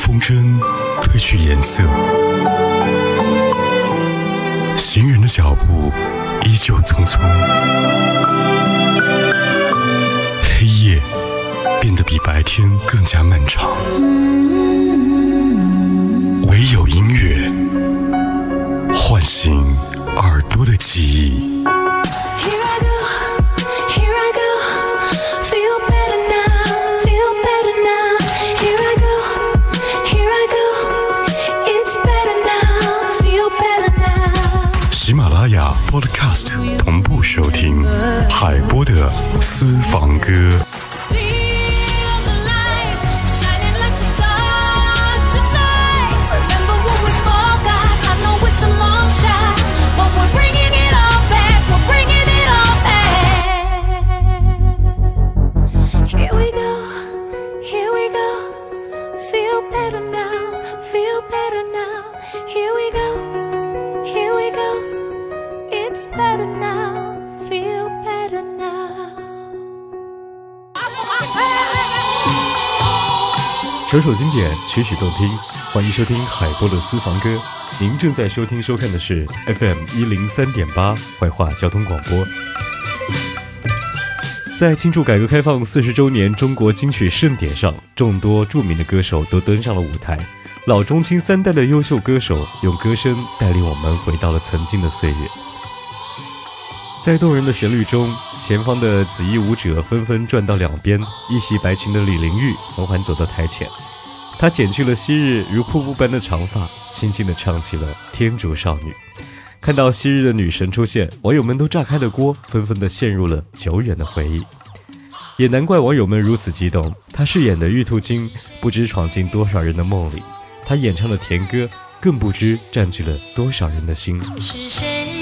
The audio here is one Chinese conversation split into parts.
风筝褪去颜色，行人的脚步依旧匆匆，黑夜变得比白天更加漫长，唯有音乐唤醒耳朵的记忆。收听海波的私房歌。首首经典，曲曲动听，欢迎收听海波的私房歌。您正在收听收看的是 FM 一零三点八怀化交通广播。在庆祝改革开放四十周年中国金曲盛典上，众多著名的歌手都登上了舞台，老中青三代的优秀歌手用歌声带领我们回到了曾经的岁月。在动人的旋律中，前方的紫衣舞者纷纷转到两边，一袭白裙的李玲玉缓缓走到台前，她剪去了昔日如瀑布般的长发，轻轻地唱起了《天竺少女》。看到昔日的女神出现，网友们都炸开了锅，纷纷地陷入了久远的回忆。也难怪网友们如此激动，她饰演的玉兔精不知闯进多少人的梦里，她演唱的甜歌更不知占据了多少人的心。是谁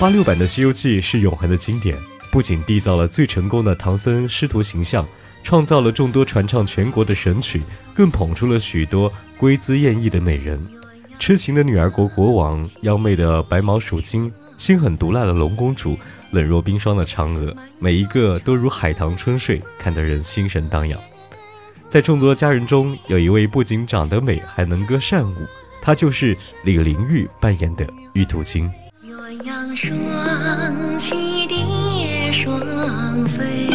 八六版的《西游记》是永恒的经典，不仅缔造了最成功的唐僧师徒形象，创造了众多传唱全国的神曲，更捧出了许多瑰姿艳逸的美人。痴情的女儿国国王，妖媚的白毛鼠精，心狠毒辣的龙公主，冷若冰霜的嫦娥，每一个都如海棠春睡，看得人心神荡漾。在众多佳人中，有一位不仅长得美，还能歌善舞，她就是李玲玉扮演的玉兔精。鸳鸯双栖蝶双飞，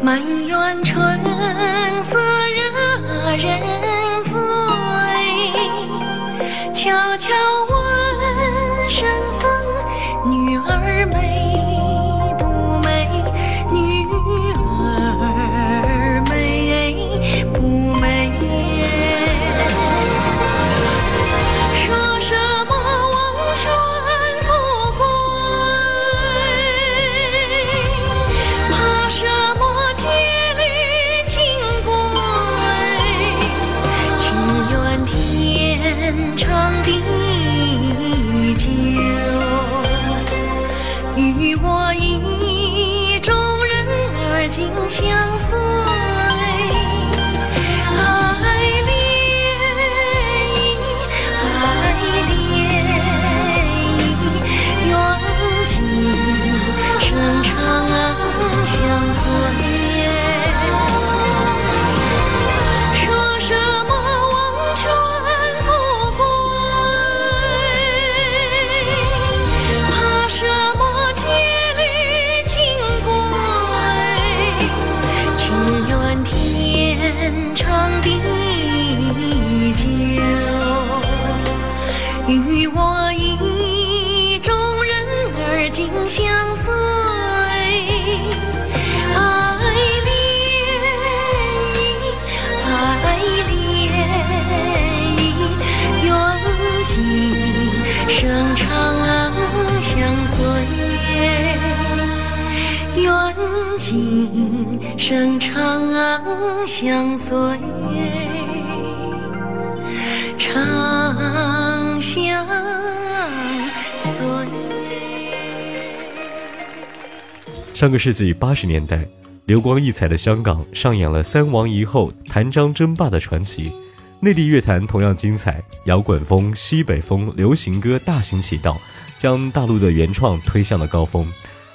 满园春色惹人醉。悄悄今生长相随，长相随。上个世纪八十年代，流光溢彩的香港上演了三王一后谭张争霸的传奇。内地乐坛同样精彩，摇滚风、西北风、流行歌大行其道，将大陆的原创推向了高峰。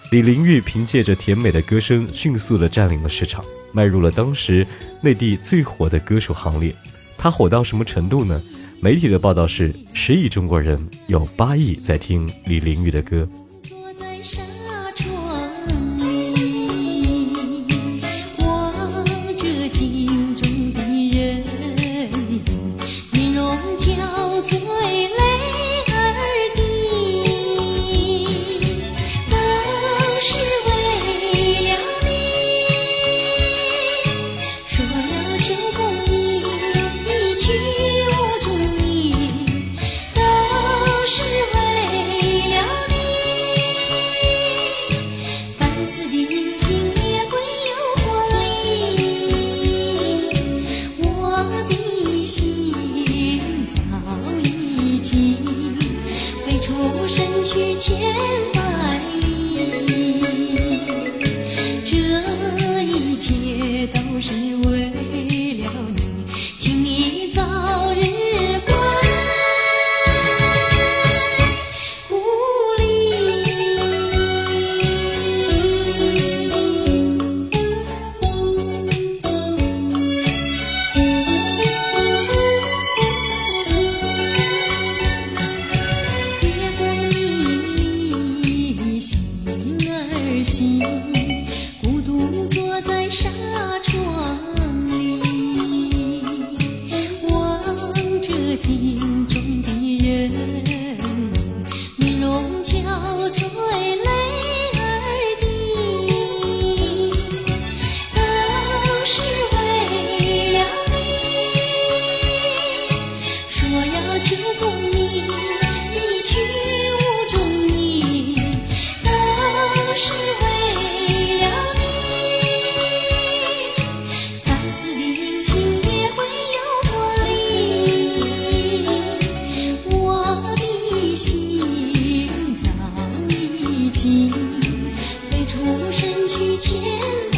李玲玉凭借着甜美的歌声，迅速地占领了市场，迈入了当时内地最火的歌手行列。她火到什么程度呢？媒体的报道是，十亿中国人有八亿在听李玲玉的歌。飞出身躯千里。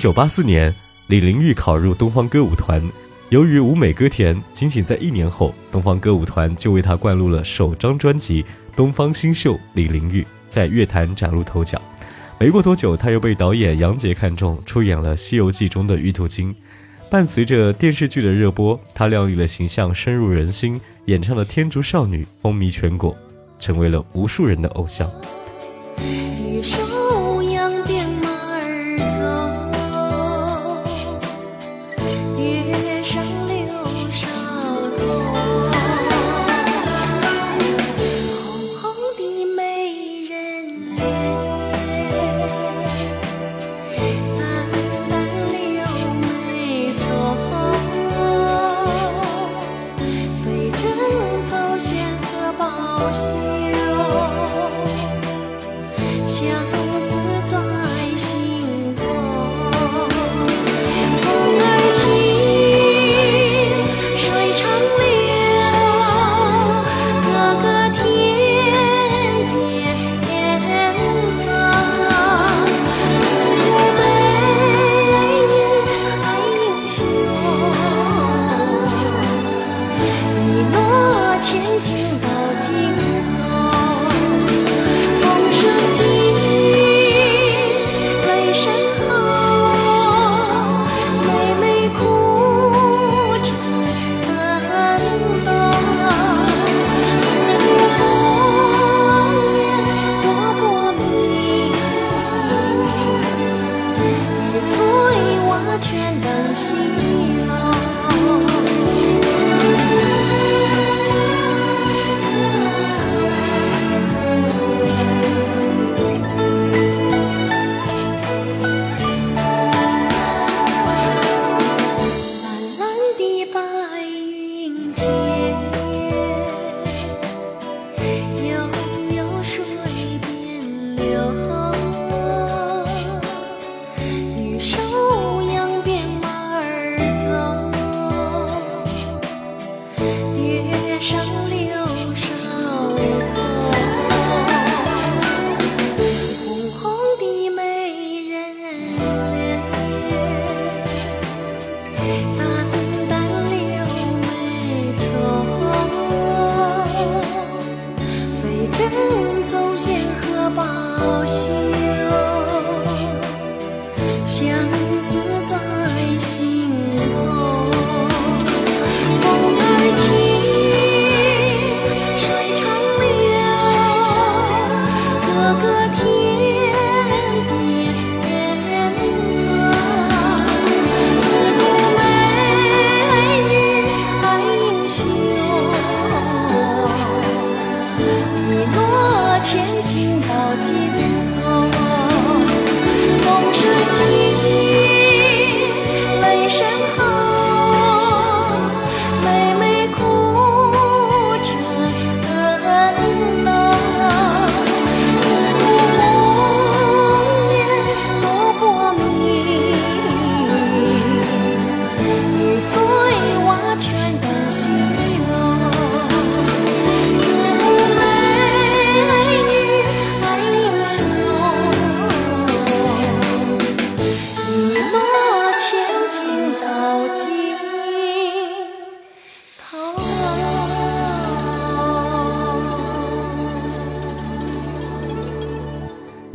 九八四年，李玲玉考入东方歌舞团，由于舞美歌甜，仅仅在一年后，东方歌舞团就为她灌录了首张专辑《东方新秀李玲玉》，在乐坛崭露头角。没过多久，她又被导演杨洁看中，出演了《西游记》中的玉兔精。伴随着电视剧的热播，她靓丽的形象深入人心，演唱的《天竺少女》风靡全国，成为了无数人的偶像。相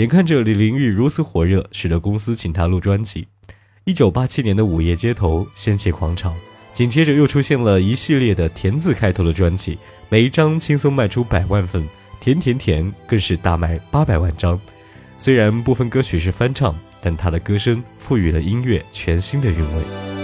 眼看着李玲玉如此火热，使得公司请她录专辑。一九八七年的《午夜街头》掀起狂潮，紧接着又出现了一系列的田字开头的专辑，每一张轻松卖出百万份，《甜甜甜》更是大卖八百万张。虽然部分歌曲是翻唱，但她的歌声赋予了音乐全新的韵味。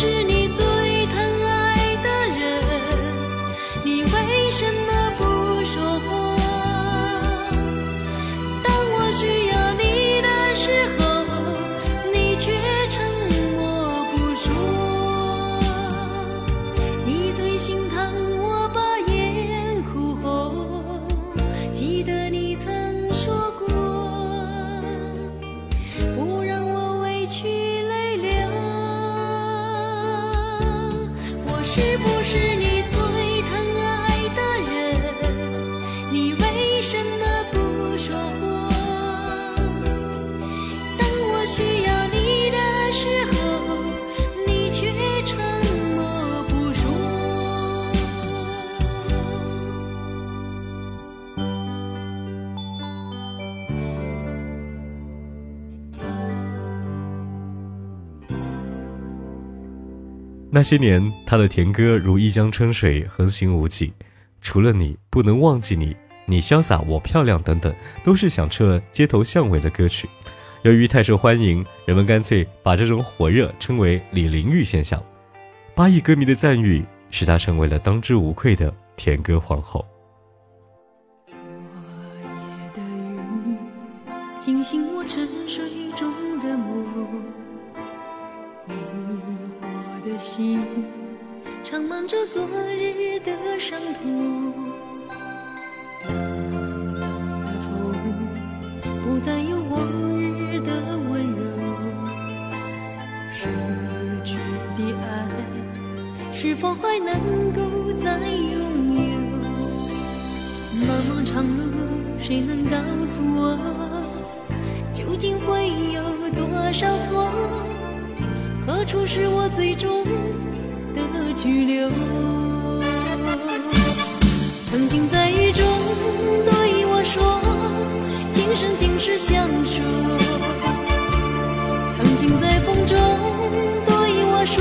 是那些年，他的甜歌如一江春水，横行无忌。除了你，不能忘记你，你潇洒，我漂亮等等，都是响彻街头巷尾的歌曲。由于太受欢迎，人们干脆把这种火热称为“李玲玉现象”。八亿歌迷的赞誉，使她成为了当之无愧的甜歌皇后。心，长满着昨日的伤痛。冷冷的风，不再有往日的温柔。失去的爱，是否还能够再拥有？漫漫长路，谁能告诉我，究竟会有多少错？何处是我最终拘留？曾经在雨中对我说，今生今世相守。曾经在风中对我说，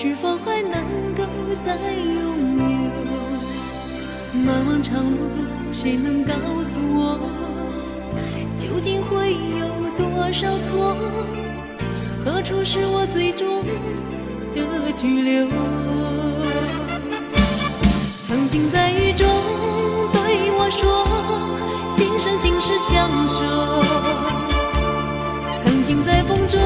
是否还能够再拥有？漫漫长路，谁能告诉我，究竟会有多少错？何处是我最终的居留？曾经在雨中对我说，今生今世相守。曾经在风中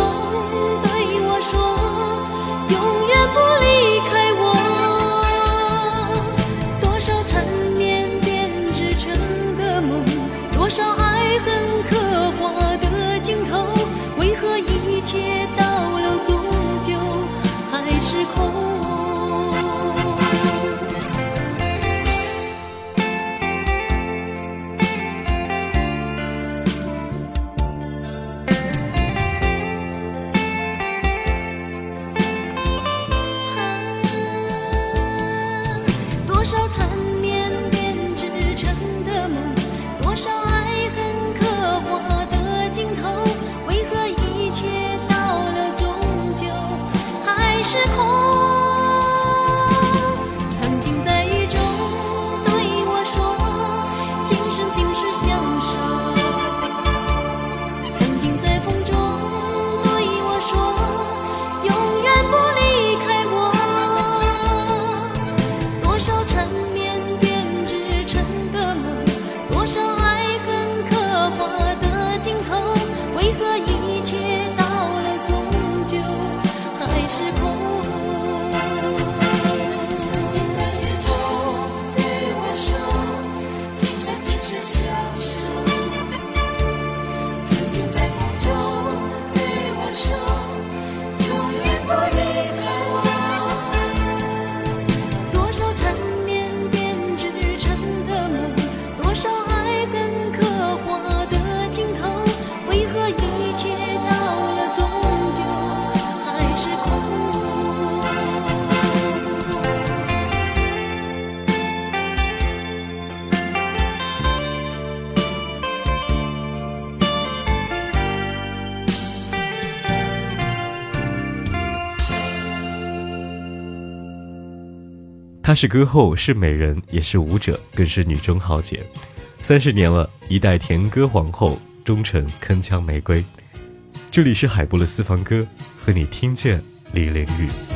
她是歌后，是美人，也是舞者，更是女中豪杰。三十年了，一代甜歌皇后，终成铿锵玫瑰。这里是海波的私房歌，和你听见李玲玉。